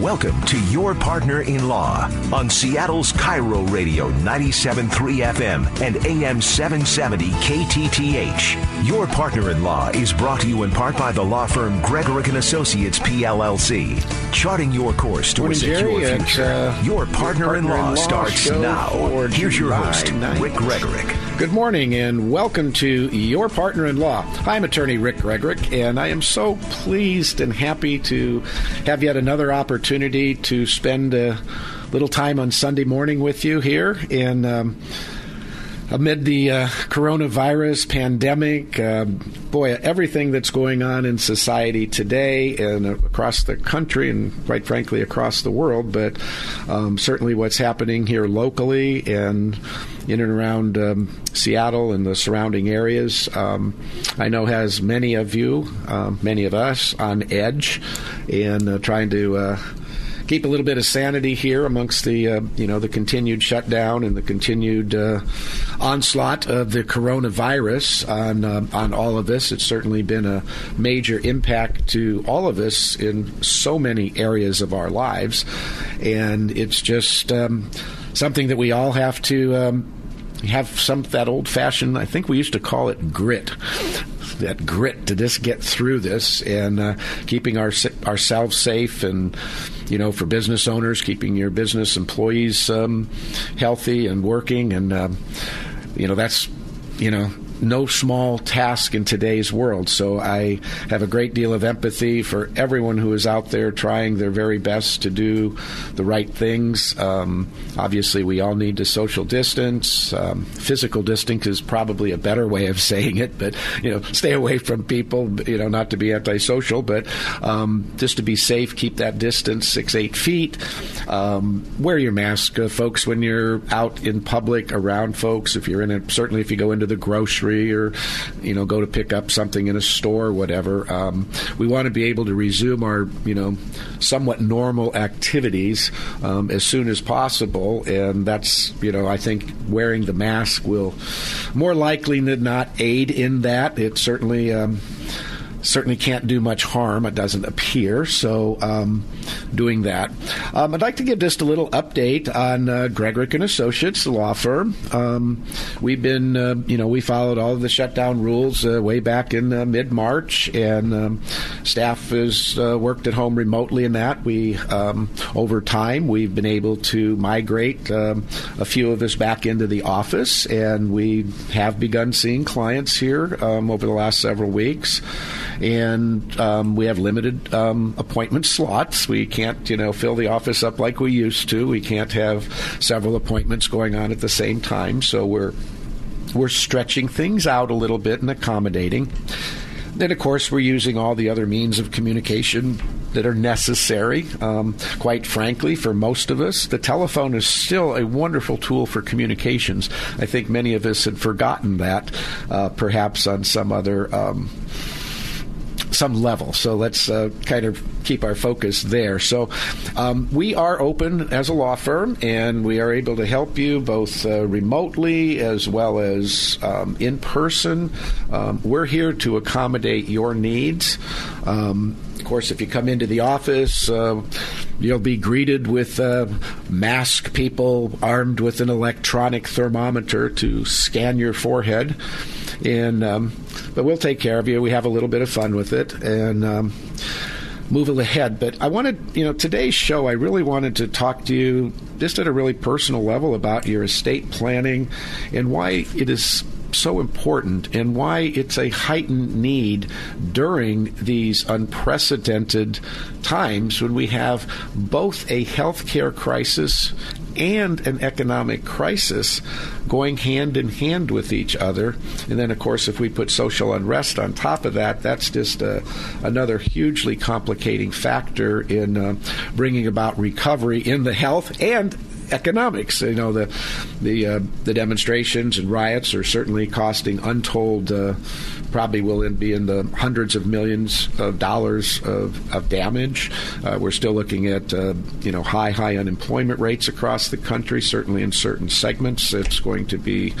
Welcome to Your Partner in Law on Seattle's KIRO Radio 97.3 FM and AM 770 KTTH. Your Partner in Law is brought to you in part by the law firm Gregorek and Associates PLLC, charting your course towards a secure Jerry. future. Uh, your Partner, Your in Law in Law starts now. Here's your host, 9th. Rick Gregorek. Good morning and welcome to Your Partner in Law. I'm attorney Rick Gregorek, and I am so pleased and happy to have yet another opportunity to spend a little time on Sunday morning with you here. And um, amid the uh, coronavirus pandemic, uh, boy, everything that's going on in society today and across the country and quite frankly across the world, but um, certainly what's happening here locally and in and around um, Seattle and the surrounding areas, um, I know has many of you, um, many of us, on edge and uh, trying to. Keep a little bit of sanity here amongst the uh, you know the continued shutdown and the continued uh, onslaught of the coronavirus on uh, on all of us. It's certainly been a major impact to all of us in so many areas of our lives, and it's just um, something that we all have to. Um, have some that old fashioned I think we used to call it grit that grit to just get through this and uh, keeping our, ourselves safe and you know for business owners keeping your business employees um, healthy and working and um, you know that's you know no small task in today's world. So I have a great deal of empathy for everyone who is out there trying their very best to do the right things. Um, obviously, we all need to social distance. Um, physical distance is probably a better way of saying it, but you know, stay away from people. You know, not to be antisocial, but um, just to be safe, keep that distance six eight feet. Um, wear your mask, uh, folks, when you're out in public around folks. If you're in a certainly if you go into the grocery or you know go to pick up something in a store or whatever. Um, we want to be able to resume our you know somewhat normal activities um, as soon as possible, and that's you know I think wearing the mask will more likely than not aid in that. It certainly. Um, certainly can't do much harm. It doesn't appear. So, um, doing that. Um, I'd like to give just a little update on uh, Gregorek and Associates, the law firm. Um, we've been, uh, you know, we followed all of the shutdown rules uh, way back in uh, mid March, and um, staff has uh, worked at home remotely. In that, we um, over time we've been able to migrate um, a few of us back into the office, and we have begun seeing clients here over the last several weeks and um, we have limited um, appointment slots. We can't, you know, fill the office up like we used to. We can't have several appointments going on at the same time. So we're we're stretching things out a little bit and accommodating. Then, of course, we're using all the other means of communication that are necessary. Um, quite frankly, for most of us, the telephone is still a wonderful tool for communications. I think many of us had forgotten that, uh, perhaps on some other. Um, some level. So let's uh, kind of keep our focus there. So um, we are open as a law firm, and we are able to help you both uh, remotely as well as um, in person. Um, we're here to accommodate your needs. Um, of course, if you come into the office, uh, you'll be greeted with uh, mask people armed with an electronic thermometer to scan your forehead. And um, but we'll take care of you. We have a little bit of fun with it, and um, move ahead. But I wanted, you know, today's show, I really wanted to talk to you just at a really personal level about your estate planning and why it is so important and why it's a heightened need during these unprecedented times when we have both a healthcare crisis and an economic crisis going hand in hand with each other. And then, of course, if we put social unrest on top of that, that's just uh, another hugely complicating factor in uh, bringing about recovery in the health and economics. You know, the the uh, the demonstrations and riots are certainly costing untold. Uh, probably will be in the hundreds of millions of dollars of, of damage. Uh, we're still looking at uh, you know high high unemployment rates across the country. Certainly in certain segments, it's going to be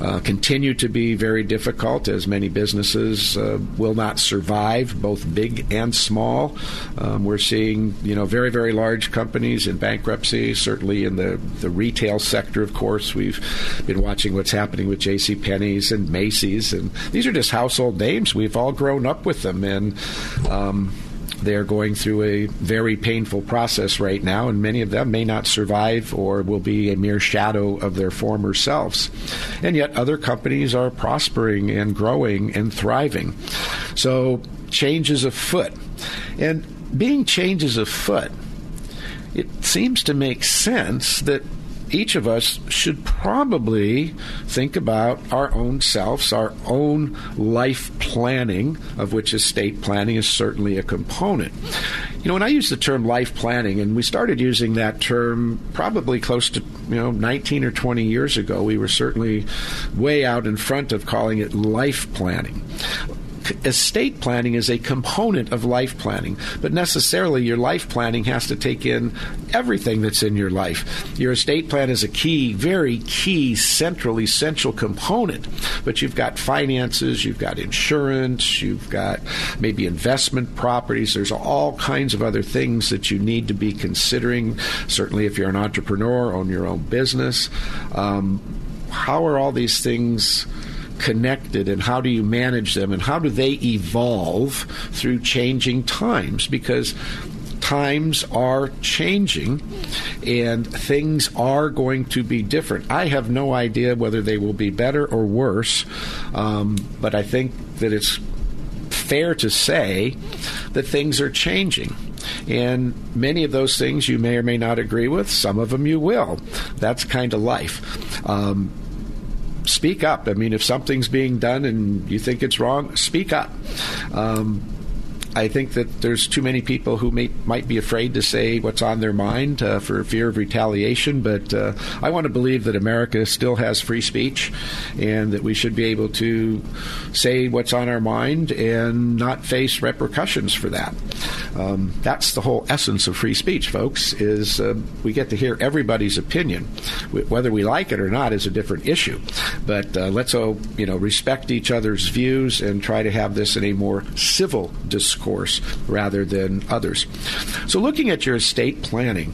uh, continue to be very difficult as many businesses uh, will not survive, both big and small. Um, we're seeing, you know, very, very large companies in bankruptcy, certainly in the, the retail sector, of course. We've been watching what's happening with J.C. Penney's and Macy's, and these are just household names. We've all grown up with them, and um, they're going through a very painful process right now, and many of them may not survive or will be a mere shadow of their former selves. And yet, other companies are prospering and growing and thriving. So, changes afoot. And being changes afoot, it seems to make sense that each of us should probably think about our own selves, our own life planning, of which estate planning is certainly a component. You know, when I use the term life planning, and we started using that term probably close to, you know, 19 or 20 years ago, we were certainly way out in front of calling it life planning estate planning is a component of life planning, but necessarily your life planning has to take in everything that's in your life. Your estate plan is a key, very key, central, essential component, but you've got finances, you've got insurance, you've got maybe investment properties. There's all kinds of other things that you need to be considering. Certainly, if you're an entrepreneur, own your own business. Um, how are all these things? Connected and how do you manage them and how do they evolve through changing times because times are changing and things are going to be different. I have no idea whether they will be better or worse, um, but I think that it's fair to say that things are changing. And many of those things you may or may not agree with, some of them you will. That's kind of life. Um, speak up. I mean, if something's being done and you think it's wrong, speak up. Um, I think that there's too many people who may, might be afraid to say what's on their mind uh, for fear of retaliation. But uh, I want to believe that America still has free speech and that we should be able to say what's on our mind and not face repercussions for that. Um, that's the whole essence of free speech, folks. Is uh, we get to hear everybody's opinion, whether we like it or not is a different issue. But uh, let's all you know respect each other's views and try to have this in a more civil discourse course, rather than others. So, looking at your estate planning,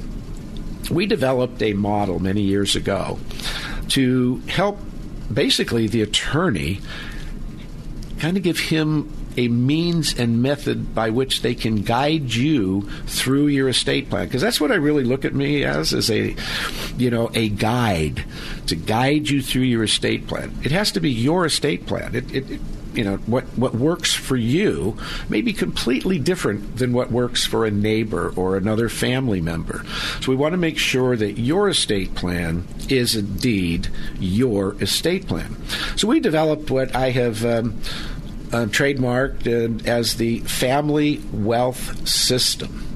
we developed a model many years ago to help basically the attorney kind of give him a means and method by which they can guide you through your estate plan. Because that's what I really look at me as as a you know a guide to guide you through your estate plan. It has to be your estate plan. It, it, it you know what what works for you may be completely different than what works for a neighbor or another family member. So we want to make sure that your estate plan is indeed your estate plan. So we developed what I have. Um, uh, trademarked uh, as the family wealth system.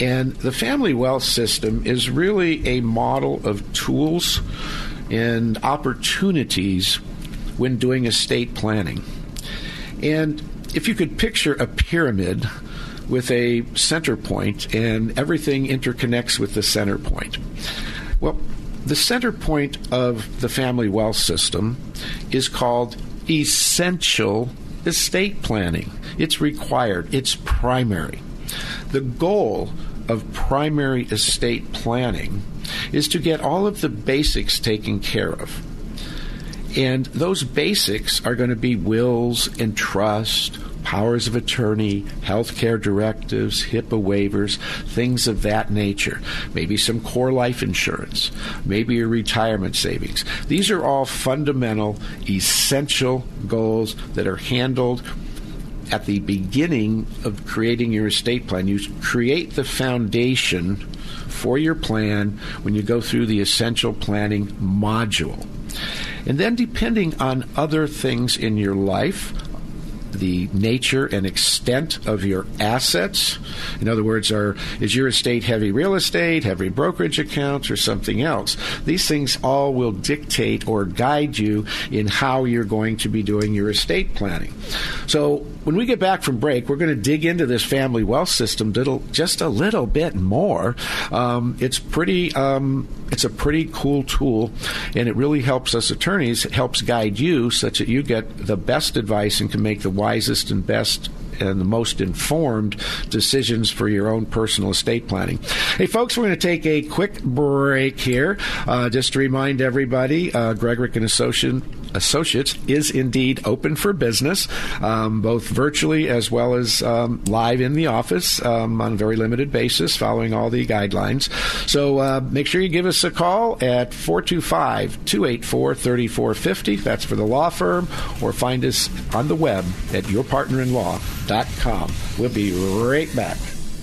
And the family wealth system is really a model of tools and opportunities when doing estate planning. And if you could picture a pyramid with a center point and everything interconnects with the center point. Well, the center point of the family wealth system is called essential estate planning. It's required, it's primary. The goal of primary estate planning is to get all of the basics taken care of. And those basics are going to be wills and trust, powers of attorney, healthcare directives, HIPAA waivers, things of that nature. Maybe some core life insurance, maybe your retirement savings. These are all fundamental, essential goals that are handled at the beginning of creating your estate plan. You create the foundation for your plan when you go through the essential planning module. And then, depending on other things in your life, the nature and extent of your assets. In other words, are is your estate heavy real estate, heavy brokerage accounts, or something else? These things all will dictate or guide you in how you're going to be doing your estate planning. So when we get back from break, we're going to dig into this family wealth system just a little bit more. Um, it's pretty. Um, it's a pretty cool tool, and it really helps us attorneys. It helps guide you such that you get the best advice and can make the wisest and best and the most informed decisions for your own personal estate planning. Hey, folks, we're going to take a quick break here. Uh, just to remind everybody, uh, Gregorek and Associate, Associates is indeed open for business, um, both virtually as well as um, live in the office um, on a very limited basis, following all the guidelines. So uh, make sure you give us a call at 425 284 3450. That's for the law firm, or find us on the web at yourpartnerinlaw.com. We'll be right back.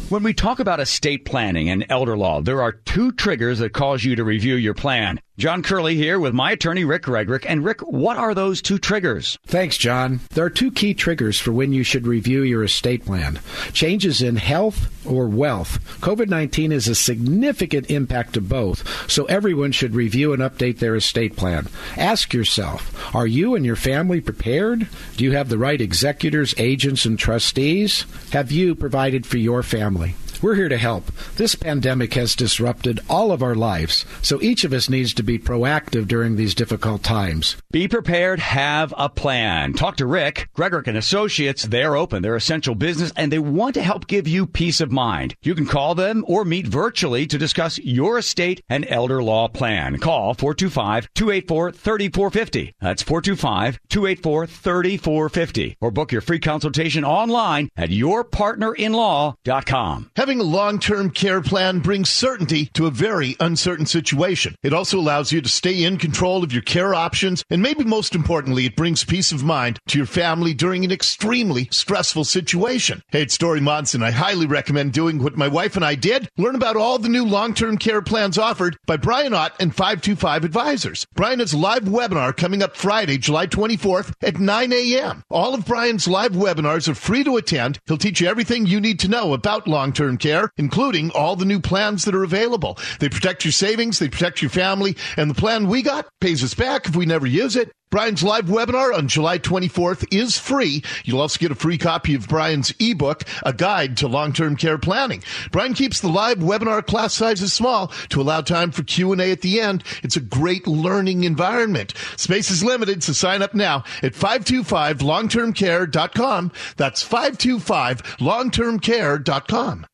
When we talk about estate planning and elder law, there are two triggers that cause you to review your plan. John Curley here with my attorney, Rick Gregorek. And Rick, what are those two triggers? Thanks, John. There are two key triggers for when you should review your estate plan changes in health or wealth. COVID 19 is a significant impact to both, so everyone should review and update their estate plan. Ask yourself are you and your family prepared? Do you have the right executors, agents, and trustees? Have you provided for your family? We're here to help. This pandemic has disrupted all of our lives, so each of us needs to be proactive during these difficult times. Be prepared, have a plan. Talk to Rick, Gregorek and Associates. They're open, they're essential business, and they want to help give you peace of mind. You can call them or meet virtually to discuss your estate and elder law plan. Call 425-284-3450. That's 425-284-3450. Or book your free consultation online at yourpartnerinlaw.com. Having Having a long term care plan brings certainty to a very uncertain situation. It also allows you to stay in control of your care options, and maybe most importantly, it brings peace of mind to your family during an extremely stressful situation. Hey, it's Dori Monson. I highly recommend doing what my wife and I did. Learn about all the new long term care plans offered by Brian Ott and 525 Advisors. Brian has a live webinar coming up Friday, July 24th at 9 a.m. All of Brian's live webinars are free to attend. He'll teach you everything you need to know about long term care, including all the new plans that are available. They protect your savings, they protect your family, and the plan we got pays us back if we never use it. Brian's live webinar on July 24th is free. You'll also get a free copy of Brian's ebook, A Guide to Long-Term Care Planning. Brian keeps the live webinar class sizes small to allow time for Q&A at the end. It's a great learning environment. Space is limited, so sign up now at 525longtermcare.com. That's 525longtermcare.com.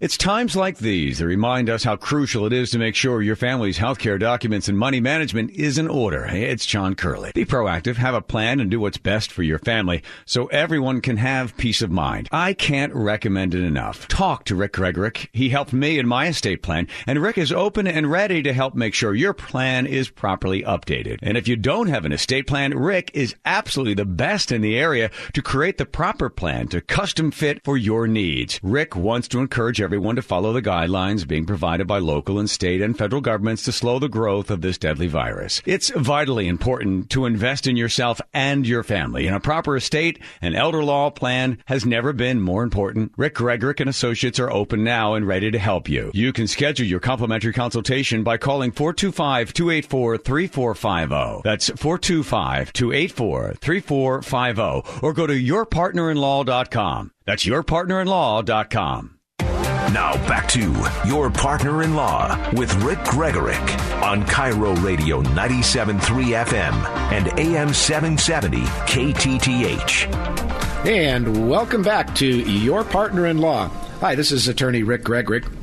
It's times like these that remind us how crucial it is to make sure your family's healthcare documents and money management is in order. Hey, it's John Curley. Be proactive, have a plan, and do what's best for your family so everyone can have peace of mind. I can't recommend it enough. Talk to Rick Gregorek. He helped me in my estate plan, and Rick is open and ready to help make sure your plan is properly updated. And if you don't have an estate plan, Rick is absolutely the best in the area to create the proper plan to custom fit for your needs. Rick wants to encourage everyone to follow the guidelines being provided by local and state and federal governments to slow the growth of this deadly virus. It's vitally important to invest in yourself and your family. In a proper estate, an elder law plan has never been more important. Rick Gregorek and Associates are open now and ready to help you. You can schedule your complimentary consultation by calling 425-284-3450. That's 425-284-3450 or go to yourpartnerinlaw.com. That's yourpartnerinlaw.com. Now back to your partner in law with Rick Gregorek on KIRO Radio 97.3 FM and AM 770 KTTH. And welcome back to your partner in law. Hi, this is attorney Rick Gregorek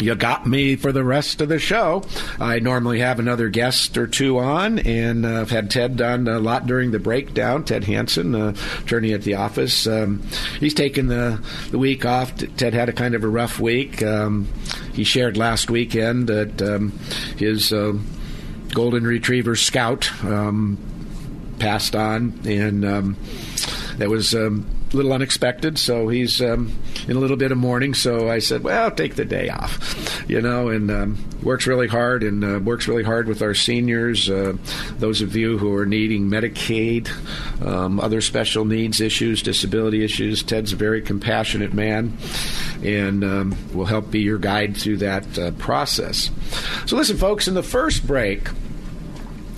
you got me for the rest of the show. I normally have another guest or two on, and uh, I've had Ted on a lot during the breakdown. Ted Hanson, uh, attorney at the office, um, he's taken the the week off. Ted had a kind of a rough week. Um, he shared last weekend that um, his uh, golden retriever Scout um, passed on, and um, that was um, little unexpected. So he's um, in a little bit of mourning. So I said, well, take the day off, you know, and um, works really hard and uh, works really hard with our seniors. Uh, those of you who are needing Medicaid, um, other special needs issues, disability issues. Ted's a very compassionate man and um, will help be your guide through that uh, process. So, listen, folks, in the first break,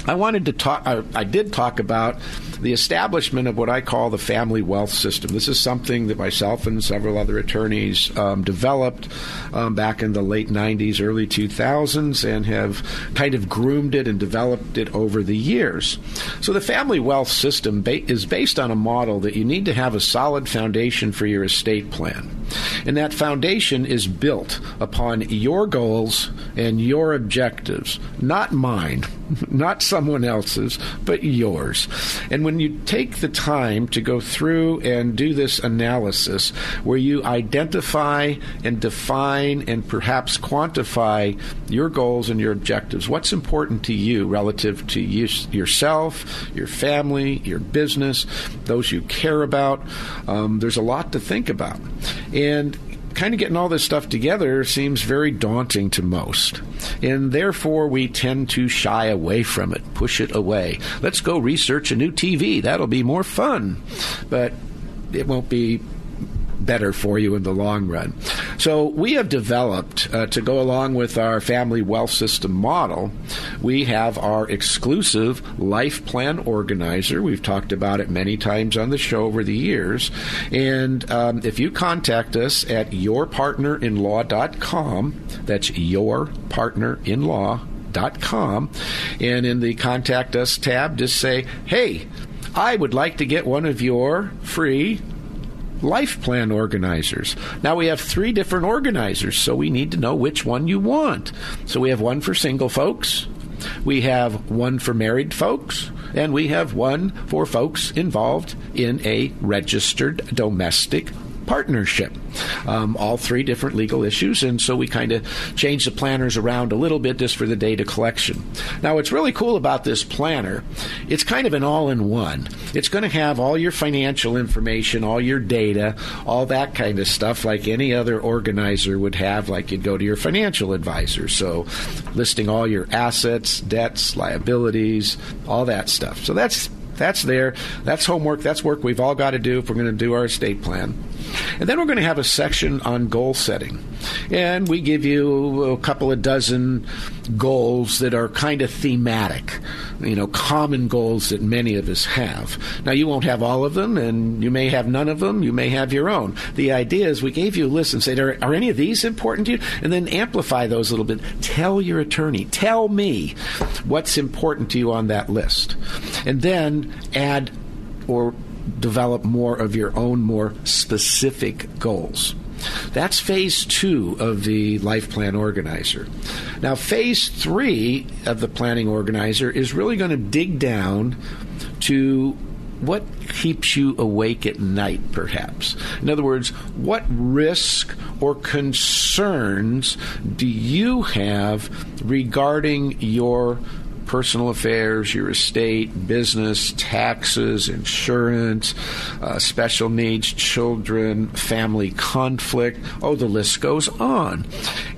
I wanted to talk, I, I did talk about the establishment of what I call the family wealth system. This is something that myself and several other attorneys um, developed um, back in the late 90s, early 2000s, and have kind of groomed it and developed it over the years. So the family wealth system ba- is based on a model that you need to have a solid foundation for your estate plan. And that foundation is built upon your goals and your objectives, not mine, not someone else's, but yours. And when you take the time to go through and do this analysis where you identify and define and perhaps quantify your goals and your objectives, what's important to you relative to you, yourself, your family, your business, those you care about, um, there's a lot to think about. And kind of getting all this stuff together seems very daunting to most. And therefore, we tend to shy away from it, push it away. Let's go research a new TV. That'll be more fun. But it won't be better for you in the long run. So we have developed uh, to go along with our family wealth system model. We have our exclusive life plan organizer. We've talked about it many times on the show over the years. And um, if you contact us at yourpartnerinlaw.com, that's yourpartnerinlaw.com, and in the contact us tab, just say, hey, I would like to get one of your free life plan organizers. Now we have three different organizers, so we need to know which one you want. So we have one for single folks, we have one for married folks, and we have one for folks involved in a registered domestic partnership. Um, all three different legal issues, and so we kind of changed the planners around a little bit just for the data collection. Now, what's really cool about this planner, it's kind of an all in one. It's going to have all your financial information, all your data, all that kind of stuff, like any other organizer would have, like you'd go to your financial advisor. So, listing all your assets, debts, liabilities, all that stuff. So, that's that's there. That's homework. That's work we've all got to do if we're going to do our estate plan. And then we're going to have a section on goal setting. And we give you a couple of dozen goals that are kind of thematic, you know, common goals that many of us have. Now, you won't have all of them, and you may have none of them. You may have your own. The idea is we gave you a list and said, are, are any of these important to you? And then amplify those a little bit. Tell your attorney, tell me what's important to you on that list. And then add or develop more of your own more specific goals. That's phase two of the life plan organizer. Now, phase three of the planning organizer is really going to dig down to what keeps you awake at night, perhaps. In other words, what risk or concerns do you have regarding your personal affairs, your estate, business, taxes, insurance, uh, special needs, children, family conflict. Oh, the list goes on.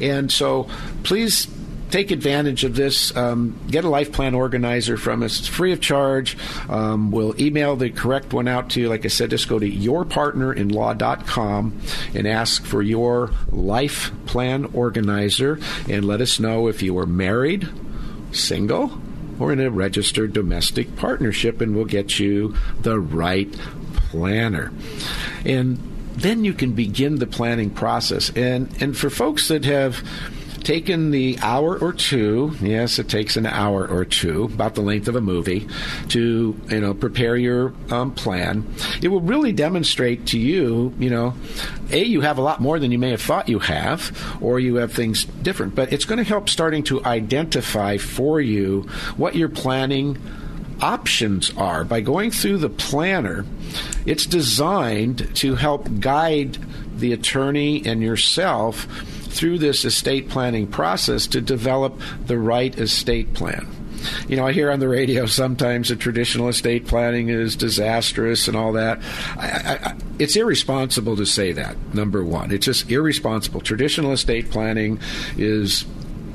And so please take advantage of this. Um, get a life plan organizer from us. It's free of charge. Um, we'll email the correct one out to you. Like I said, just go to yourpartnerinlaw.com and ask for your life plan organizer and let us know if you are married, single, or in a registered domestic partnership, and we'll get you the right planner. And then you can begin the planning process. And and for folks that have taken the hour or two, yes, it takes an hour or two, about the length of a movie, to you know prepare your um, plan. It will really demonstrate to you, you know, a you have a lot more than you may have thought you have, or you have things different. But it's going to help starting to identify for you what you're planning options are. By going through the planner, it's designed to help guide the attorney and yourself through this estate planning process to develop the right estate plan. You know, I hear on the radio sometimes that traditional estate planning is disastrous and all that. I, I, it's irresponsible to say that, number one. It's just irresponsible. Traditional estate planning is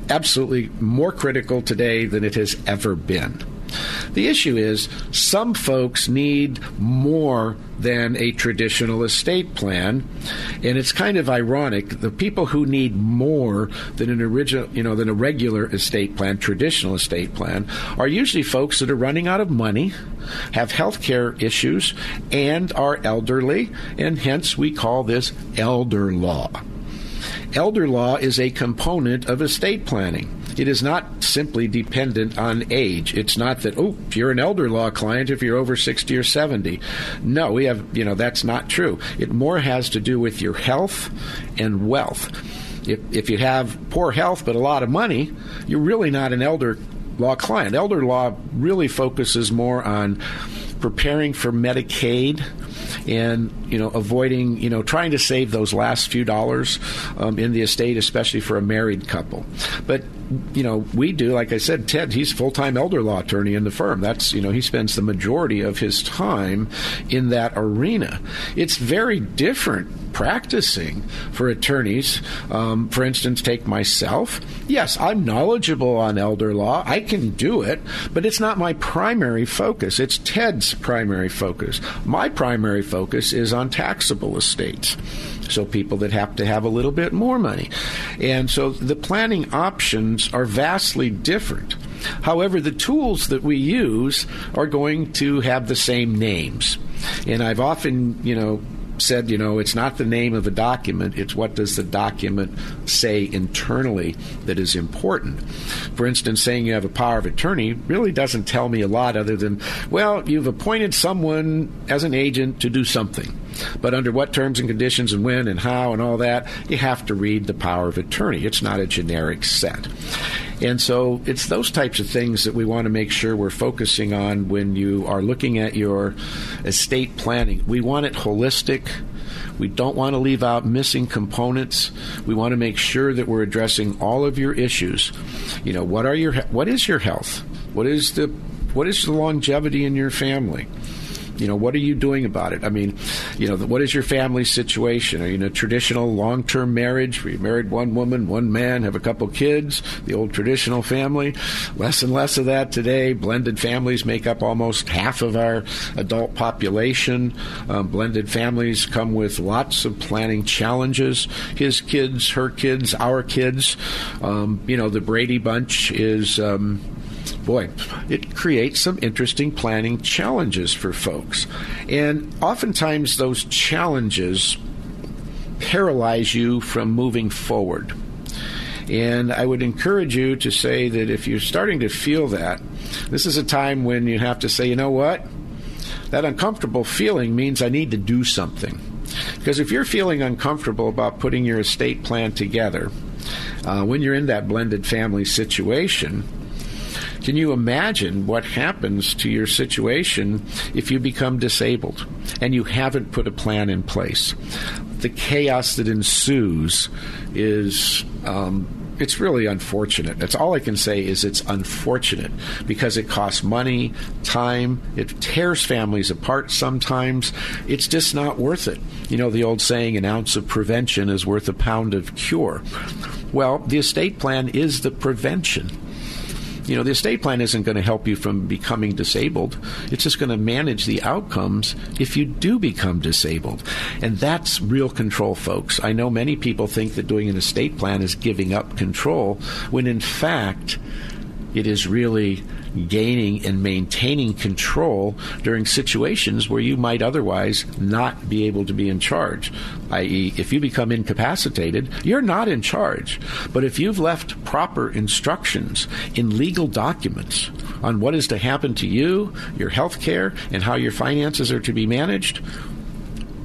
absolutely more critical today than it has ever been. The issue is some folks need more than a traditional estate plan, and it's kind of ironic. The people who need more than an original, you know, than a regular estate plan, traditional estate plan, are usually folks that are running out of money, have health care issues, and are elderly, and hence we call this elder law. Elder law is a component of estate planning. It is not simply dependent on age. It's not that, oh, you're an elder law client if you're over 60 or 70. No, we have, you know, that's not true. It more has to do with your health and wealth. If, if you have poor health but a lot of money, you're really not an elder law client. Elder law really focuses more on preparing for Medicaid and you know avoiding you know trying to save those last few dollars um, in the estate, especially for a married couple. But you know we do, like I said, Ted. He's a full time elder law attorney in the firm. That's you know he spends the majority of his time in that arena. It's very different practicing for attorneys. Um, for instance, take myself. Yes, I'm knowledgeable on elder law. I can do it, but it's not my primary focus. It's Ted's primary focus. My primary focus is on taxable estates. So people that have to have a little bit more money. And so the planning options are vastly different. However, the tools that we use are going to have the same names. And I've often, you know, said, you know, it's not the name of a document, it's what does the document say internally that is important. For instance, saying you have a power of attorney really doesn't tell me a lot other than, well, you've appointed someone as an agent to do something. But under what terms and conditions and when and how and all that, you have to read the power of attorney. It's not a generic set. And so it's those types of things that we want to make sure we're focusing on when you are looking at your estate planning. We want it holistic. We don't want to leave out missing components. We want to make sure that we're addressing all of your issues. You know, what are your what is your health? What is the what is the longevity in your family? You know, what are you doing about it? I mean, you know, what is your family situation? Are you in a traditional long term marriage where you married one woman, one man, have a couple kids, the old traditional family? Less and less of that today. Blended families make up almost half of our adult population. Um, blended families come with lots of planning challenges. His kids, her kids, our kids. Um, you know, the Brady Bunch is. Um, boy, it creates some interesting planning challenges for folks. And oftentimes those challenges paralyze you from moving forward. And I would encourage you to say that if you're starting to feel that, this is a time when you have to say, you know what? That uncomfortable feeling means I need to do something. Because if you're feeling uncomfortable about putting your estate plan together, uh, when you're in that blended family situation, can you imagine what happens to your situation if you become disabled and you haven't put a plan in place? The chaos that ensues is. Um, it's really unfortunate. That's all I can say is it's unfortunate because it costs money, time, it tears families apart sometimes. It's just not worth it. You know the old saying, an ounce of prevention is worth a pound of cure. Well, the estate plan is the prevention you know, the estate plan isn't going to help you from becoming disabled. It's just going to manage the outcomes if you do become disabled. And that's real control, folks. I know many people think that doing an estate plan is giving up control, when in fact, it is really gaining and maintaining control during situations where you might otherwise not be able to be in charge. I.e., if you become incapacitated, you're not in charge. But if you've left proper instructions in legal documents on what is to happen to you, your health care, and how your finances are to be managed,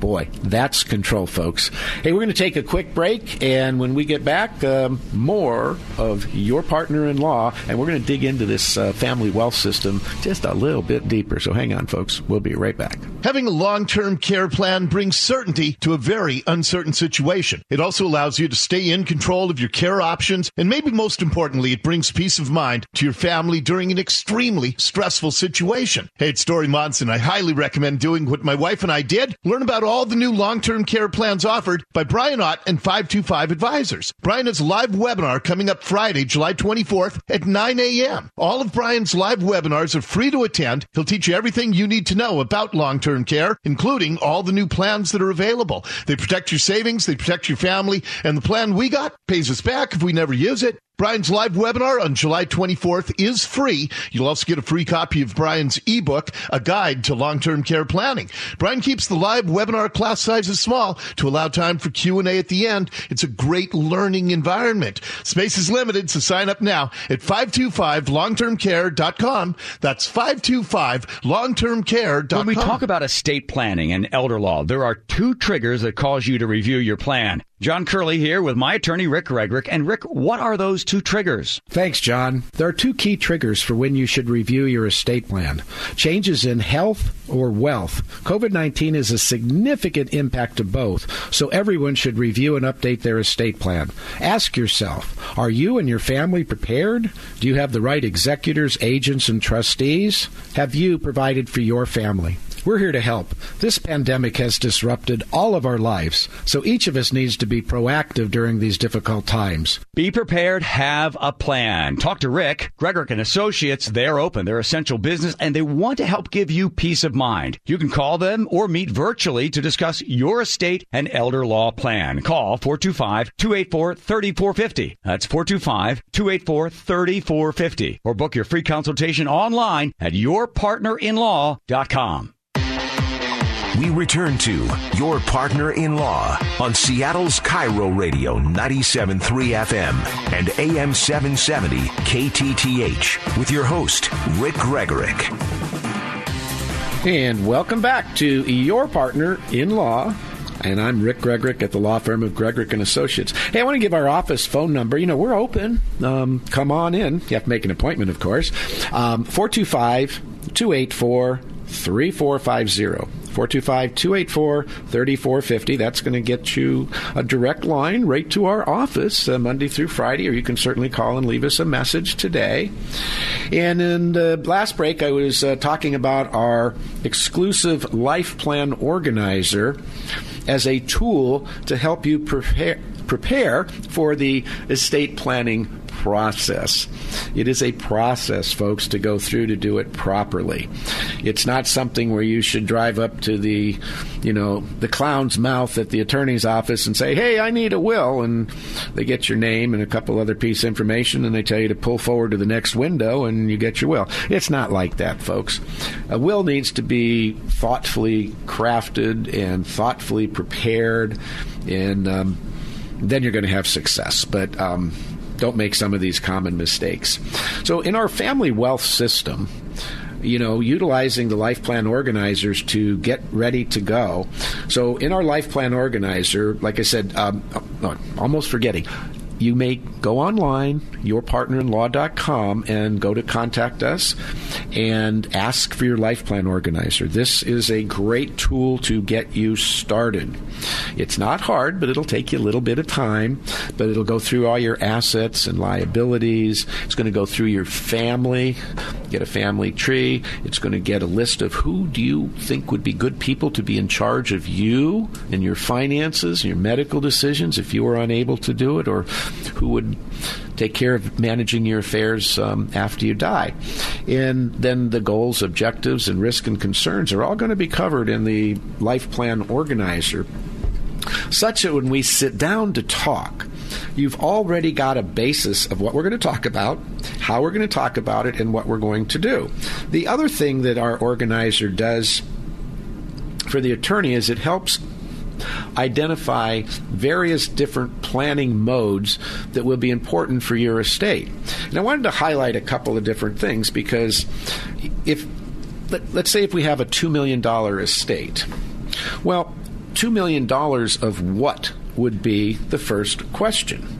boy, that's control, folks. Hey, we're going to take a quick break, and when we get back, um, more of your partner in law, and we're going to dig into this uh, family wealth system just a little bit deeper. So hang on, folks. We'll be right back. Having a long term care plan brings certainty to a very uncertain situation. It also allows you to stay in control of your care options, and maybe most importantly, it brings peace of mind to your family during an extremely stressful situation. Hey, it's Dori Monson. I highly recommend doing what my wife and I did. Learn about all the new long term care plans offered by Brian Ott and 525 Advisors. Brian has a live webinar coming up Friday, July 24th at 9 a.m. All of Brian's live webinars are free to attend. He'll teach you everything you need to know about long-term care, including all the new plans that are available. They protect your savings, they protect your family, and the plan we got pays us back if we never use it. Brian's live webinar on July 24th is free. You'll also get a free copy of Brian's ebook, A Guide to Long-Term Care Planning. Brian keeps the live webinar class sizes small to allow time for Q&A at the end. It's a great learning environment. Space is limited, so sign up now at 525longtermcare.com. That's 525longtermcare.com. When we talk about estate planning and elder law, there are two triggers that cause you to review your plan. John Curley here with my attorney, Rick Gregorek. And Rick, what are those two triggers? Thanks, John. There are two key triggers for when you should review your estate plan changes in health or wealth. COVID 19 is a significant impact to both, so everyone should review and update their estate plan. Ask yourself Are you and your family prepared? Do you have the right executors, agents, and trustees? Have you provided for your family? We're here to help. This pandemic has disrupted all of our lives, so each of us needs to be proactive during these difficult times. Be prepared, have a plan. Talk to Rick, Gregor and Associates. They're open, they're essential business, and they want to help give you peace of mind. You can call them or meet virtually to discuss your estate and elder law plan. Call 425-284-3450. That's 425-284-3450. Or book your free consultation online at yourpartnerinlaw.com. We return to Your Partner in Law on Seattle's KIRO Radio 97.3 FM and AM 770 KTTH with your host, Rick Gregorek. And welcome back to Your Partner in Law and I'm Rick Gregorek at the law firm of Gregorek and Associates. Hey, I want to give our office phone number. You know, we're open. Um, come on in. You have to make an appointment, of course. Um, 425 284 3450. 425 284 3450. That's going to get you a direct line right to our office uh, Monday through Friday, or you can certainly call and leave us a message today. And in the last break, I was uh, talking about our exclusive life plan organizer as a tool to help you prepare prepare for the estate planning process. It is a process, folks, to go through to do it properly. It's not something where you should drive up to the, you know, the clown's mouth at the attorney's office and say, "Hey, I need a will," and they get your name and a couple other piece of information, and they tell you to pull forward to the next window, and you get your will. It's not like that, folks. A will needs to be thoughtfully crafted and thoughtfully prepared, and um, then you're going to have success. But um, don't make some of these common mistakes. So, in our family wealth system, you know, utilizing the life plan organizers to get ready to go. So, in our life plan organizer, like I said, um, oh, almost forgetting, you may go online, yourpartnerinlaw.com, and go to contact us and ask for your life plan organizer. This is a great tool to get you started. It's not hard, but it'll take you a little bit of time, but it'll go through all your assets and liabilities. It's going to go through your family, get a family tree. It's going to get a list of who do you think would be good people to be in charge of you and your finances your medical decisions if you were unable to do it or who would take care of managing your affairs um, after you die. And then the goals, objectives, and risk and concerns are all going to be covered in the life plan organizer, such that when we sit down to talk, you've already got a basis of what we're going to talk about, how we're going to talk about it, and what we're going to do. The other thing that our organizer does for the attorney is it helps identify various different planning modes that will be important for your estate. And I wanted to highlight a couple of different things because if let, us say if we have a $2 million estate, well, $2 million of what would be the first question?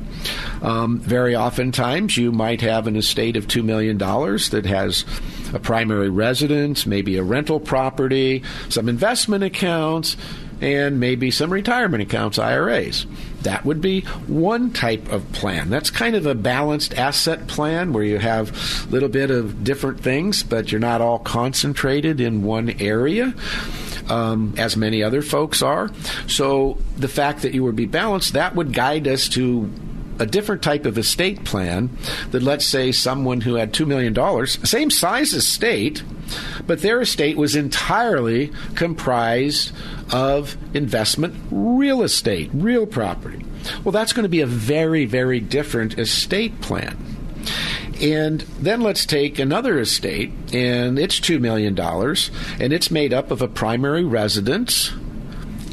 Um, very oftentimes, you might have an estate of $2 million that has a primary residence, maybe a rental property, some investment accounts, and maybe some retirement accounts, IRAs. That would be one type of plan. That's kind of a balanced asset plan where you have a little bit of different things, but you're not all concentrated in one area. Um, as many other folks are. So the fact that you would be balanced, that would guide us to a different type of estate plan that let's say someone who had $2 million, same size estate, but their estate was entirely comprised of investment real estate, real property. Well, that's going to be a very, very different estate plan. And then let's take another estate, and it's $2 million, and it's made up of a primary residence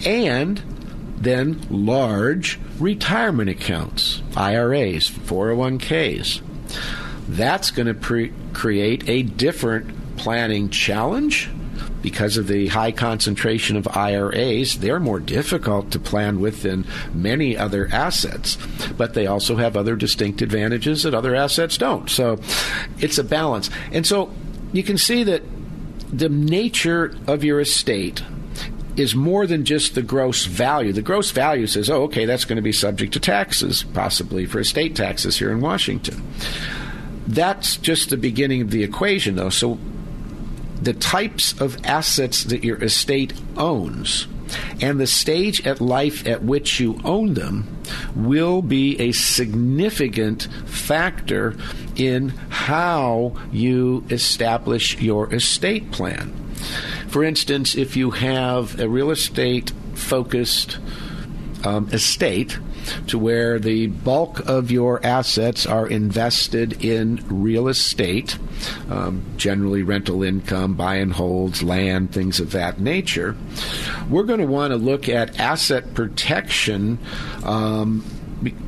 and then large retirement accounts, IRAs, 401ks. That's going to pre- create a different planning challenge because of the high concentration of IRAs, they're more difficult to plan with than many other assets, but they also have other distinct advantages that other assets don't. So it's a balance. And so you can see that the nature of your estate is more than just the gross value. The gross value says, oh, okay, that's going to be subject to taxes, possibly for estate taxes here in Washington. That's just the beginning of the equation, though. So the types of assets that your estate owns and the stage at life at which you own them will be a significant factor in how you establish your estate plan. For instance, if you have a real estate focused um, estate, to where the bulk of your assets are invested in real estate, um, generally rental income, buy and holds, land, things of that nature. We're going to want to look at asset protection. Um,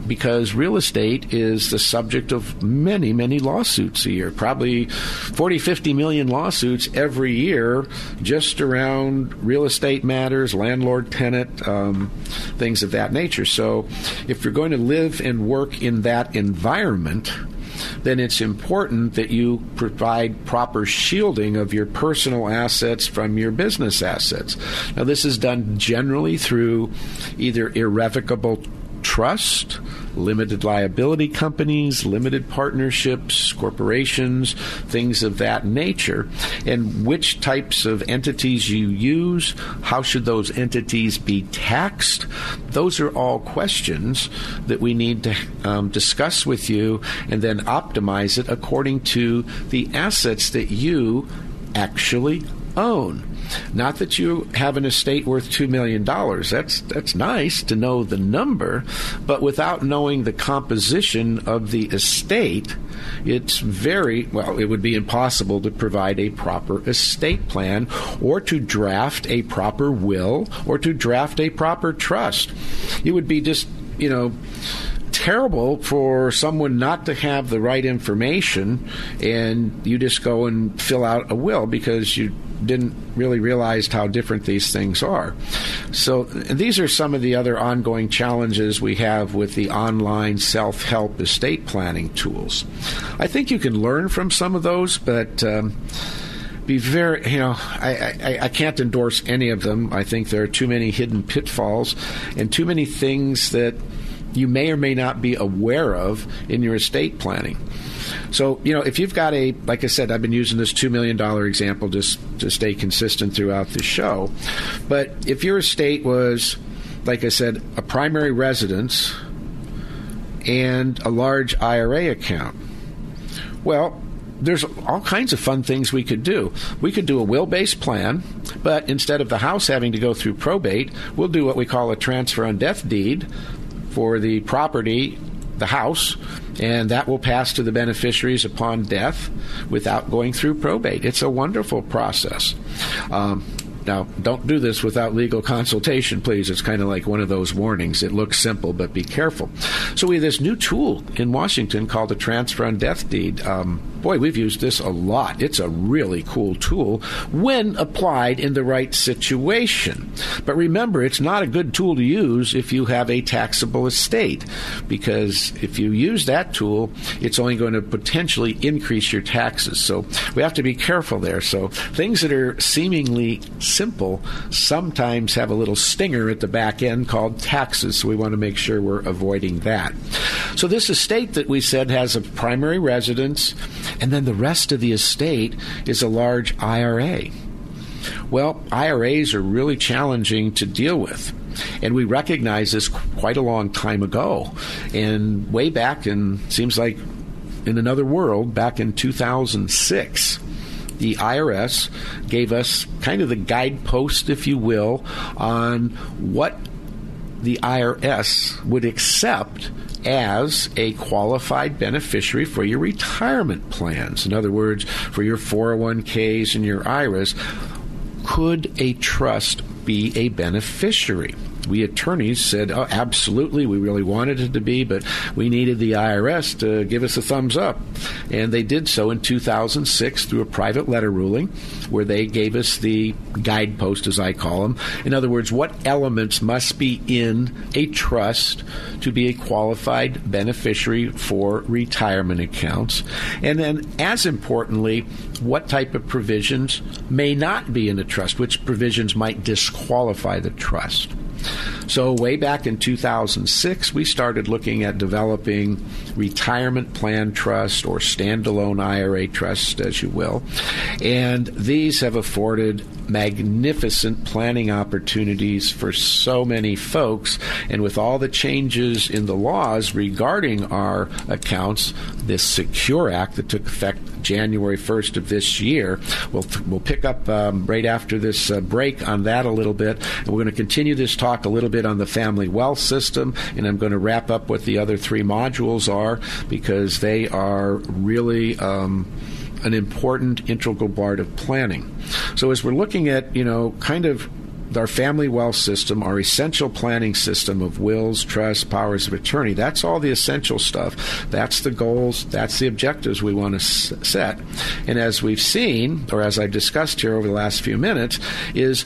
because real estate is the subject of many, many lawsuits a year. Probably 40, 50 million lawsuits every year just around real estate matters, landlord tenant, um, things of that nature. So if you're going to live and work in that environment, then it's important that you provide proper shielding of your personal assets from your business assets. Now, this is done generally through either irrevocable trust, limited liability companies, limited partnerships, corporations, things of that nature, and which types of entities you use, how should those entities be taxed? Those are all questions that we need to um, discuss with you and then optimize it according to the assets that you actually own. Not that you have an estate worth $2 million. That's, that's nice to know the number, but without knowing the composition of the estate, it's very, well, it would be impossible to provide a proper estate plan or to draft a proper will or to draft a proper trust. It would be just, you know, terrible for someone not to have the right information and you just go and fill out a will because you didn't really realize how different these things are. So these are some of the other ongoing challenges we have with the online self-help estate planning tools. I think you can learn from some of those, but um, be very, you know, I, I, I, can't endorse any of them. I think there are too many hidden pitfalls and too many things that you may or may not be aware of in your estate planning. So, you know, if you've got a, like I said, I've been using this $2 million example just to stay consistent throughout the show. But if your estate was, like I said, a primary residence and a large IRA account, well, there's all kinds of fun things we could do. We could do a will based plan, but instead of the house having to go through probate, we'll do what we call a transfer on death deed for the property, the house, and that will pass to the beneficiaries upon death without going through probate. It's a wonderful process. Um, now, don't do this without legal consultation, please. It's kind of like one of those warnings. It looks simple, but be careful. So, we have this new tool in Washington called a transfer on death deed. Um, boy, we've used this a lot. It's a really cool tool when applied in the right situation. But remember, it's not a good tool to use if you have a taxable estate, because if you use that tool, it's only going to potentially increase your taxes. So we have to be careful there. So things that are seemingly simple sometimes have a little stinger at the back end called taxes. So we want to make sure we're avoiding that. So this estate that we said has a primary residence, and then the rest of the estate is a large IRA. Well, IRAs are really challenging to deal with. And we recognized this quite a long time ago. And way back in, seems like in another world, back in 2006, the IRS gave us kind of the guidepost, if you will, on what the IRS would accept as a qualified beneficiary for your retirement plans. In other words, for your 401ks and your IRAs, could a trust be a beneficiary? We attorneys said, oh, absolutely, we really wanted it to be, but we needed the IRS to give us a thumbs up. And they did so in 2006 through a private letter ruling where they gave us the guidepost, as I call them. In other words, what elements must be in a trust to be a qualified beneficiary for retirement accounts. And then, as importantly, what type of provisions may not be in a trust, which provisions might disqualify the trust. So, way back in 2006, we started looking at developing retirement plan trust or standalone IRA trust, as you will. And these have afforded magnificent planning opportunities for so many folks. And with all the changes in the laws regarding our accounts, this Secure Act that took effect January 1st of this year. We'll, we'll pick up um, right after this uh, break on that a little bit. And we're going to continue this talk a little bit on the family wealth system. And I'm going to wrap up what the other three modules are because they are really. Um, an important integral part of planning. So as we're looking at, you know, kind of our family wealth system, our essential planning system of wills, trusts, powers of attorney. That's all the essential stuff. That's the goals. That's the objectives we want to set. And as we've seen, or as I've discussed here over the last few minutes, is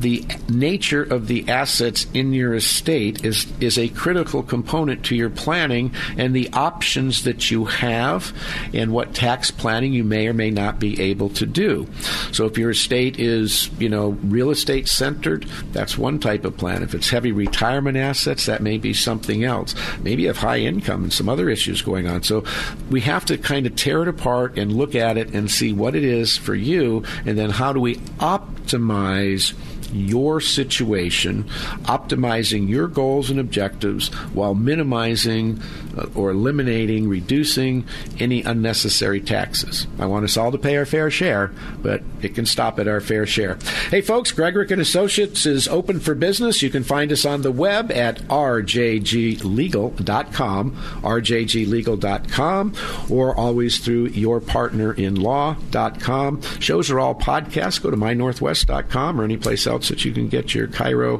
the nature of the assets in your estate is is a critical component to your planning and the options that you have and what tax planning you may or may not be able to do. So if your estate is, you know, real estate centered, that's one type of plan. If it's heavy retirement assets, that may be something else. Maybe you have high income and some other issues going on. So we have to kind of tear it apart and look at it and see what it is for you and then how do we optimize your situation, optimizing your goals and objectives while minimizing uh, or eliminating, reducing any unnecessary taxes. I want us all to pay our fair share, but it can stop at our fair share. Hey, folks, Gregorek and Associates is open for business. You can find us on the web at rjglegal.com, rjglegal.com, or always through yourpartnerinlaw.com. Shows are all podcasts. Go to mynorthwest.com or any place else else that you can get your KIRO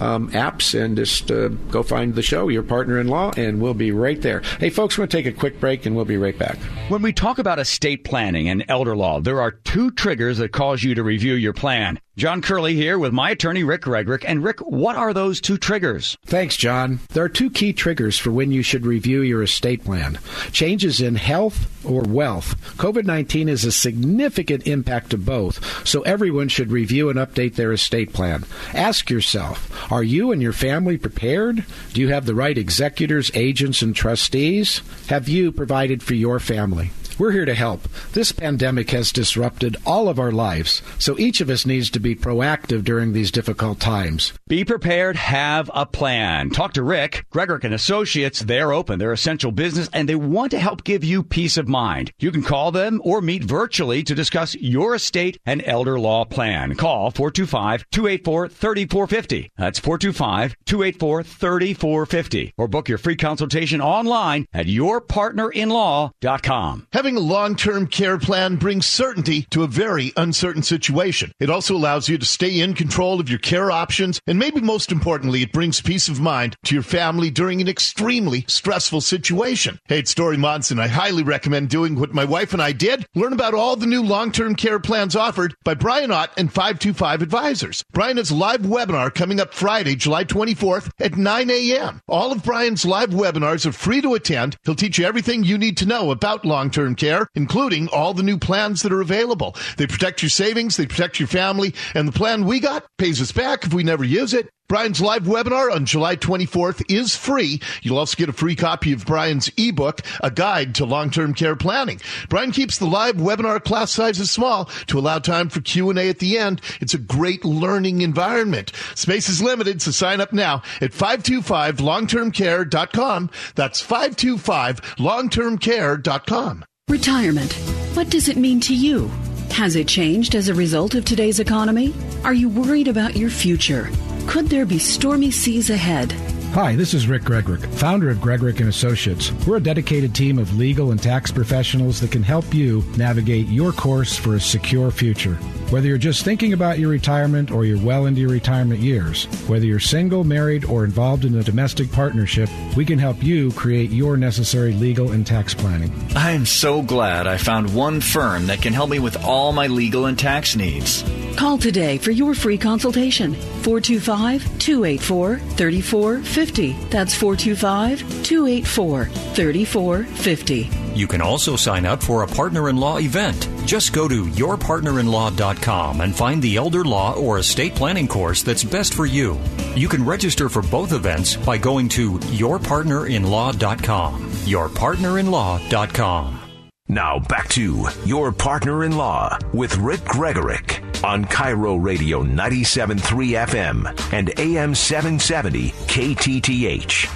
um, apps and just uh, go find the show, your partner in law, and we'll be right there. Hey, folks, we're going to take a quick break and we'll be right back. When we talk about estate planning and elder law, there are two triggers that cause you to review your plan. John Curley here with my attorney, Rick Gregorek. And Rick, what are those two triggers? Thanks, John. There are two key triggers for when you should review your estate plan changes in health or wealth. COVID 19 is a significant impact to both, so everyone should review and update their estate plan. Ask yourself are you and your family prepared? Do you have the right executors, agents, and trustees? Have you provided for your family? We're here to help. This pandemic has disrupted all of our lives, so each of us needs to be proactive during these difficult times. Be prepared, have a plan. Talk to Rick, Gregorek and Associates. They're open, they're essential business, and they want to help give you peace of mind. You can call them or meet virtually to discuss your estate and elder law plan. Call 425-284-3450. That's 425-284-3450. Or book your free consultation online at yourpartnerinlaw.com. Having Having a long term care plan brings certainty to a very uncertain situation. It also allows you to stay in control of your care options, and maybe most importantly, it brings peace of mind to your family during an extremely stressful situation. Hey, it's Dori Monson. I highly recommend doing what my wife and I did. Learn about all the new long term care plans offered by Brian Ott and 525 Advisors. Brian has a live webinar coming up Friday, July 24th at 9 a.m. All of Brian's live webinars are free to attend. He'll teach you everything you need to know about long term care, including all the new plans that are available. They protect your savings, they protect your family, and the plan we got pays us back if we never use it. Brian's live webinar on July 24th is free. You'll also get a free copy of Brian's ebook, A Guide to Long-Term Care Planning. Brian keeps the live webinar class sizes small to allow time for Q&A at the end. It's a great learning environment. Space is limited, so sign up now at 525longtermcare.com. That's 525longtermcare.com. Retirement. What does it mean to you? Has it changed as a result of today's economy? Are you worried about your future? Could there be stormy seas ahead? Hi, this is Rick Gregorek, founder of Gregorek and Associates. We're a dedicated team of legal and tax professionals that can help you navigate your course for a secure future. Whether you're just thinking about your retirement or you're well into your retirement years, whether you're single, married, or involved in a domestic partnership, we can help you create your necessary legal and tax planning. I am so glad I found one firm that can help me with all my legal and tax needs. Call today for your free consultation. 425 284 3450. That's 425 284 3450. You can also sign up for a partner in law event. Just go to yourpartnerinlaw.com and find the elder law or estate planning course that's best for you. You can register for both events by going to yourpartnerinlaw.com. Yourpartnerinlaw.com. Now back to Your Partner in Law with Rick Gregorek on KIRO Radio 97.3 FM and AM 770 KTTH.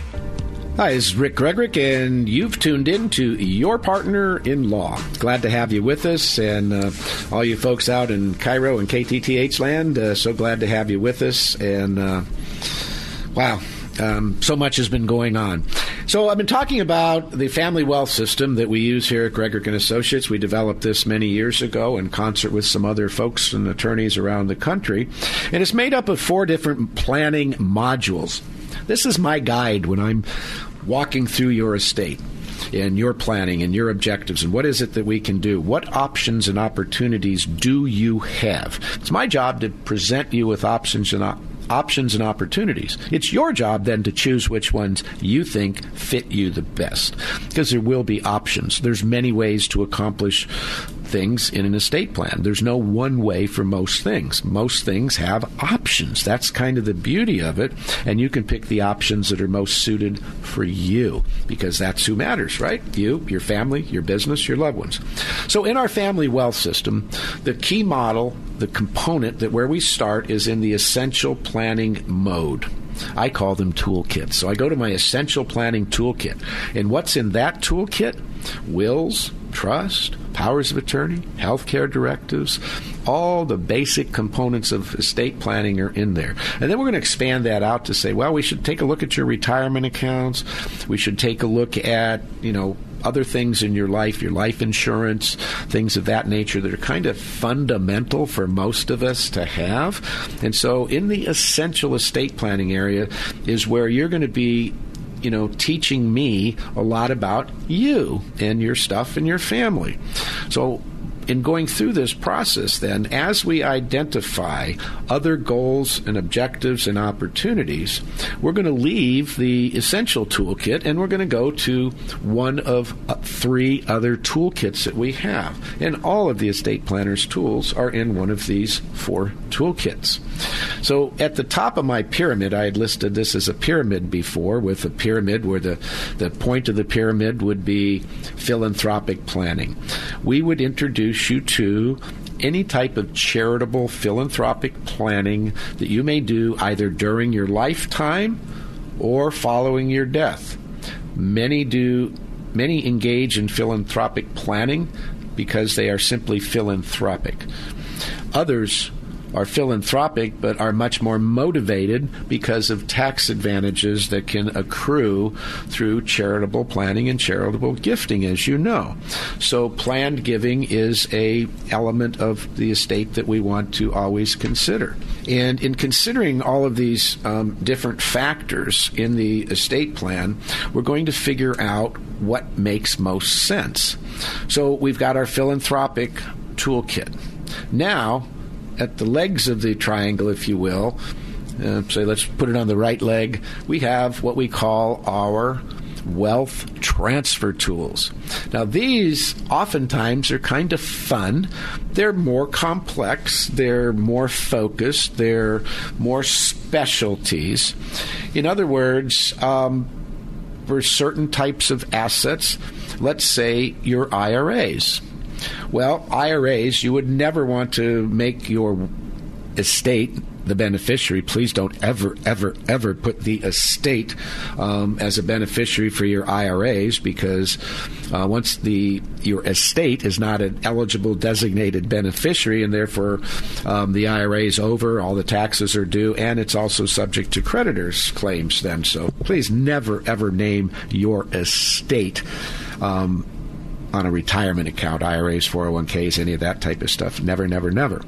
Hi, this is Rick Gregorek, and you've tuned in to Your Partner in Law. Glad to have you with us, and uh, all you folks out in KIRO and KTTH land, uh, so glad to have you with us. And uh, wow, um, so much has been going on. So I've been talking about the family wealth system that we use here at Gregorek and Associates. We developed this many years ago in concert with some other folks and attorneys around the country, and it's made up of four different planning modules. This is my guide when I'm walking through your estate and your planning and your objectives and what is it that we can do? What options and opportunities do you have? It's my job to present you with options and opportunities options and opportunities. It's your job then to choose which ones you think fit you the best because there will be options. There's many ways to accomplish things in an estate plan. There's no one way for most things. Most things have options. That's kind of the beauty of it. And you can pick the options that are most suited for you because that's who matters, right? You, your family, your business, your loved ones. So in our family wealth system, the key model, the component that where we start is in the essential planning mode. I call them toolkits. So I go to my essential planning toolkit. And what's in that toolkit? Wills, trust, powers of attorney, healthcare directives, all the basic components of estate planning are in there. And then we're going to expand that out to say, well, we should take a look at your retirement accounts. We should take a look at, you know, other things in your life, your life insurance, things of that nature that are kind of fundamental for most of us to have. And so in the essential estate planning area is where you're going to be you know, teaching me a lot about you and your stuff and your family. So in going through this process, then, as we identify other goals and objectives and opportunities, we're going to leave the essential toolkit and we're going to go to one of uh, three other toolkits that we have. And all of the estate planner's tools are in one of these four toolkits. So at the top of my pyramid, I had listed this as a pyramid before, with a pyramid where the, the point of the pyramid would be philanthropic planning. We would introduce you to any type of charitable philanthropic planning that you may do either during your lifetime or following your death. Many do many engage in philanthropic planning because they are simply philanthropic. Others are philanthropic but are much more motivated because of tax advantages that can accrue through charitable planning and charitable gifting as you know. So planned giving is a element of the estate that we want to always consider. And in considering all of these um, different factors in the estate plan we're going to figure out what makes most sense. So we've got our philanthropic toolkit. Now at the legs of the triangle, if you will, uh, say let's put it on the right leg, we have what we call our wealth transfer tools. Now, these oftentimes are kind of fun. They're more complex, they're more focused, they're more specialties. In other words, um, for certain types of assets, let's say your IRAs. Well, IRAs, you would never want to make your estate the beneficiary. Please don't ever, ever, ever put the estate um, as a beneficiary for your IRAs because uh, once the your estate is not an eligible designated beneficiary, and therefore um, the IRA is over, all the taxes are due, and it's also subject to creditors' claims. Then, so please never ever name your estate. Um, on a retirement account, IRAs, 401ks, any of that type of stuff. Never, never, never.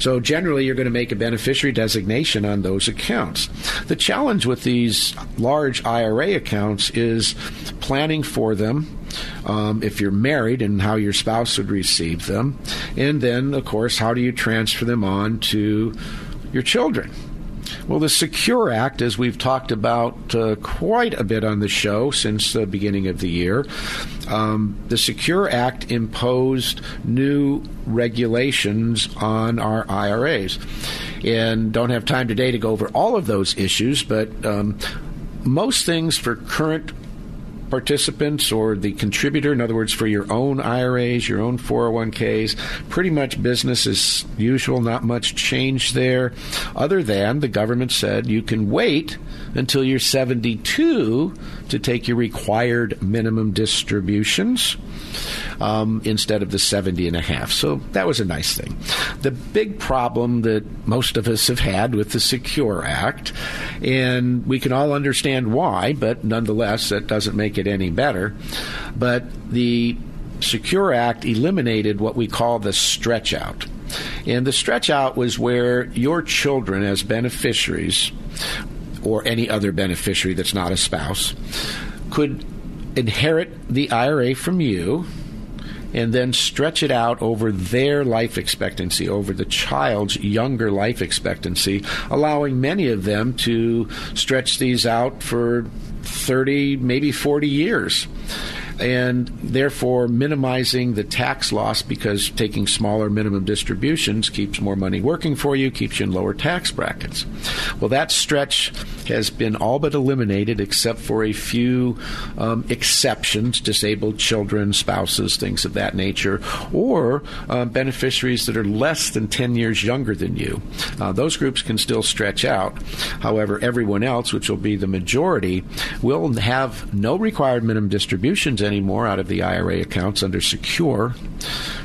So generally, you're going to make a beneficiary designation on those accounts. The challenge with these large IRA accounts is planning for them. Um, if you're married and how your spouse would receive them. And then, of course, how do you transfer them on to your children? Well, the Secure Act, as we've talked about uh, quite a bit on the show since the beginning of the year, um, the Secure Act imposed new regulations on our IRAs. And don't have time today to go over all of those issues, but um, most things for current participants or the contributor, in other words, for your own IRAs, your own 401ks, pretty much business as usual, not much change there, other than the government said you can wait until you're 72 to take your required minimum distributions um, instead of the 70 and a half. So that was a nice thing. The big problem that most of us have had with the Secure Act, and we can all understand why, but nonetheless, that doesn't make it any better. But the Secure Act eliminated what we call the stretch out. And the stretch out was where your children, as beneficiaries, or any other beneficiary that's not a spouse, could inherit the IRA from you and then stretch it out over their life expectancy, over the child's younger life expectancy, allowing many of them to stretch these out for 30, maybe 40 years and therefore minimizing the tax loss because taking smaller minimum distributions keeps more money working for you, keeps you in lower tax brackets. Well, that stretch has been all but eliminated except for a few um, exceptions disabled children, spouses, things of that nature, or uh, beneficiaries that are less than 10 years younger than you. Uh, those groups can still stretch out. However, everyone else, which will be the majority, will have no required minimum distributions anymore out of the IRA accounts under secure.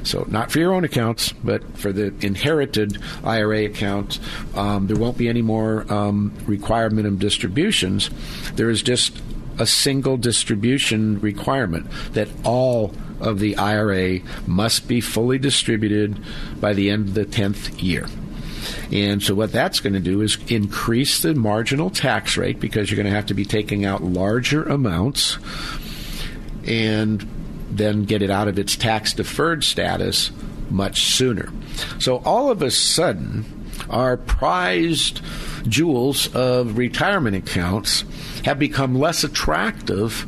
So, not for your own accounts, but for the inherited IRA account, um, there won't be any more um, required minimum distributions. There is just a single distribution requirement that all of the IRA must be fully distributed by the end of the 10th year. And so, what that's going to do is increase the marginal tax rate because you're going to have to be taking out larger amounts and then get it out of its tax deferred status much sooner. So all of a sudden, our prized jewels of retirement accounts have become less attractive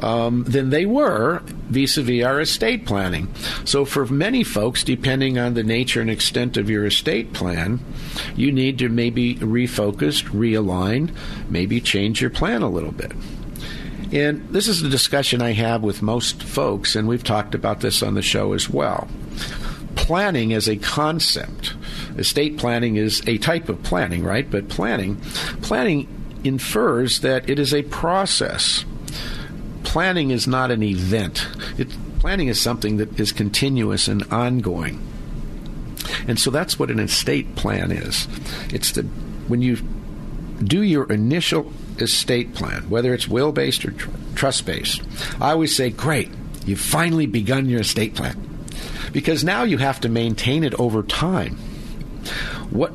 um, than they were vis a vis our estate planning. So, for many folks, depending on the nature and extent of your estate plan, you need to maybe refocus, realign, maybe change your plan a little bit. And this is a discussion I have with most folks, and we've talked about this on the show as well. Planning as a concept, estate planning is a type of planning, right? But planning, planning infers that it is a process. Planning is not an event. It, planning is something that is continuous and ongoing. And so that's what an estate plan is. It's the when you do your initial estate plan, whether it's will based or tr- trust based, I always say, great, you've finally begun your estate plan. Because now you have to maintain it over time. What,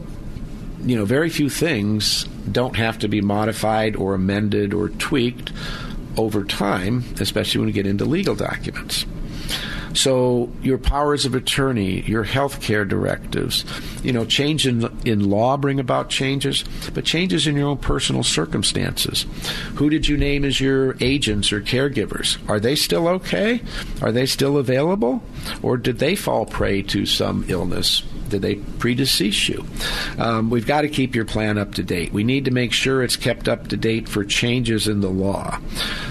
you know, very few things don't have to be modified or amended or tweaked over time, especially when you get into legal documents. So your powers of attorney, your health care directives, you know, change in, in law bring about changes, but changes in your own personal circumstances. Who did you name as your agents or caregivers? Are they still okay? Are they still available? Or did they fall prey to some illness? Did they predecease you? Um, we've got to keep your plan up to date. We need to make sure it's kept up to date for changes in the law.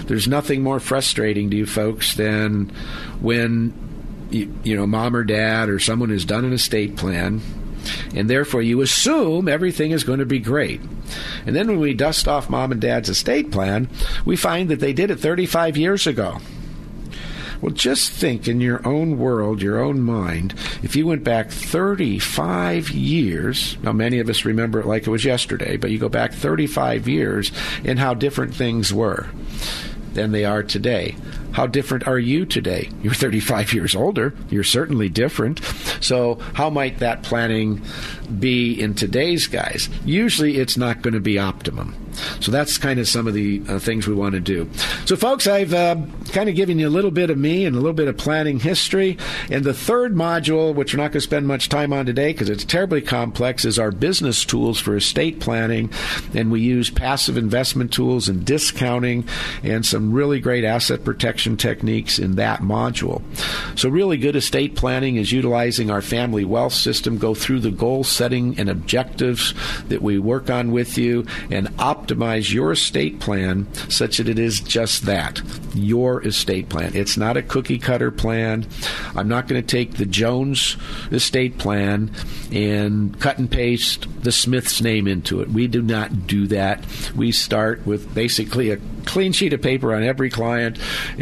There's nothing more frustrating to you folks than when you, you know mom or dad or someone has done an estate plan and therefore you assume everything is going to be great. And then when we dust off mom and dad's estate plan, we find that they did it 35 years ago. Well, just think in your own world, your own mind, if you went back 35 years, now many of us remember it like it was yesterday, but you go back 35 years and how different things were than they are today. How different are you today? You're 35 years older. You're certainly different. So, how might that planning be in today's guys? Usually, it's not going to be optimum. So that's kind of some of the uh, things we want to do. So, folks, I've uh, kind of given you a little bit of me and a little bit of planning history. And the third module, which we're not going to spend much time on today because it's terribly complex, is our business tools for estate planning. And we use passive investment tools and discounting and some really great asset protection techniques in that module. So, really good estate planning is utilizing our family wealth system, go through the goal setting and objectives that we work on with you, and optimize your estate plan such that it is just that your estate plan. It's not a cookie cutter plan. I'm not going to take the Jones estate plan and cut and paste the Smith's name into it. We do not do that. We start with basically a clean sheet of paper on every client,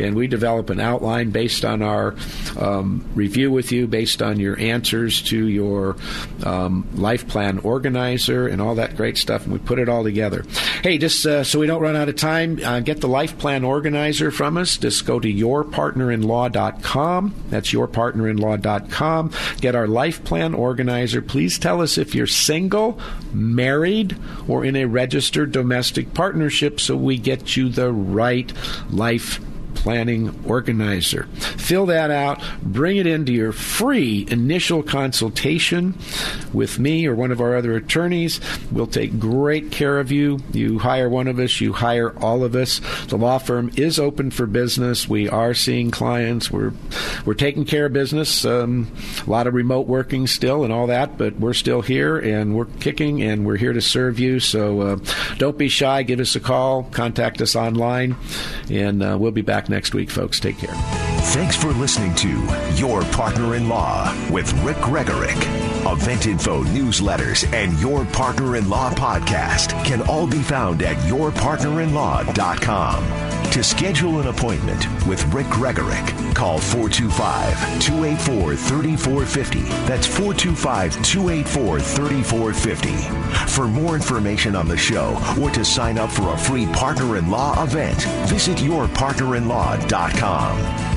and we develop an outline based on our um, review with you, based on your answers to your um, life plan organizer, and all that great stuff, and we put it all together. Hey, just uh, so we don't run out of time, uh, get the life plan organizer from us. Just go to yourpartnerinlaw.com. That's yourpartnerinlaw.com. Get our life plan organizer. Please tell us if you're single, married, or in a registered domestic partnership so we get you the right life planning organizer. Fill that out, bring it into your free initial consultation with me or one of our other attorneys. We'll take great care of you. You hire one of us, you hire all of us. The law firm is open for business. We are seeing clients. We're we're taking care of business. Um, a lot of remote working still and all that, but we're still here and we're kicking and we're here to serve you. So uh, don't be shy. Give us a call. Contact us online, and uh, we'll be back next week, folks. Take care. Thanks for listening to Your Partner in Law with Rick Gregorek. Event info, newsletters, and Your Partner in Law podcast can all be found at yourpartnerinlaw.com. To schedule an appointment with Rick Gregorek, call 425 284 3450. That's 425 284 3450. For more information on the show or to sign up for a free Partner in Law event, visit yourpartnerinlaw.com.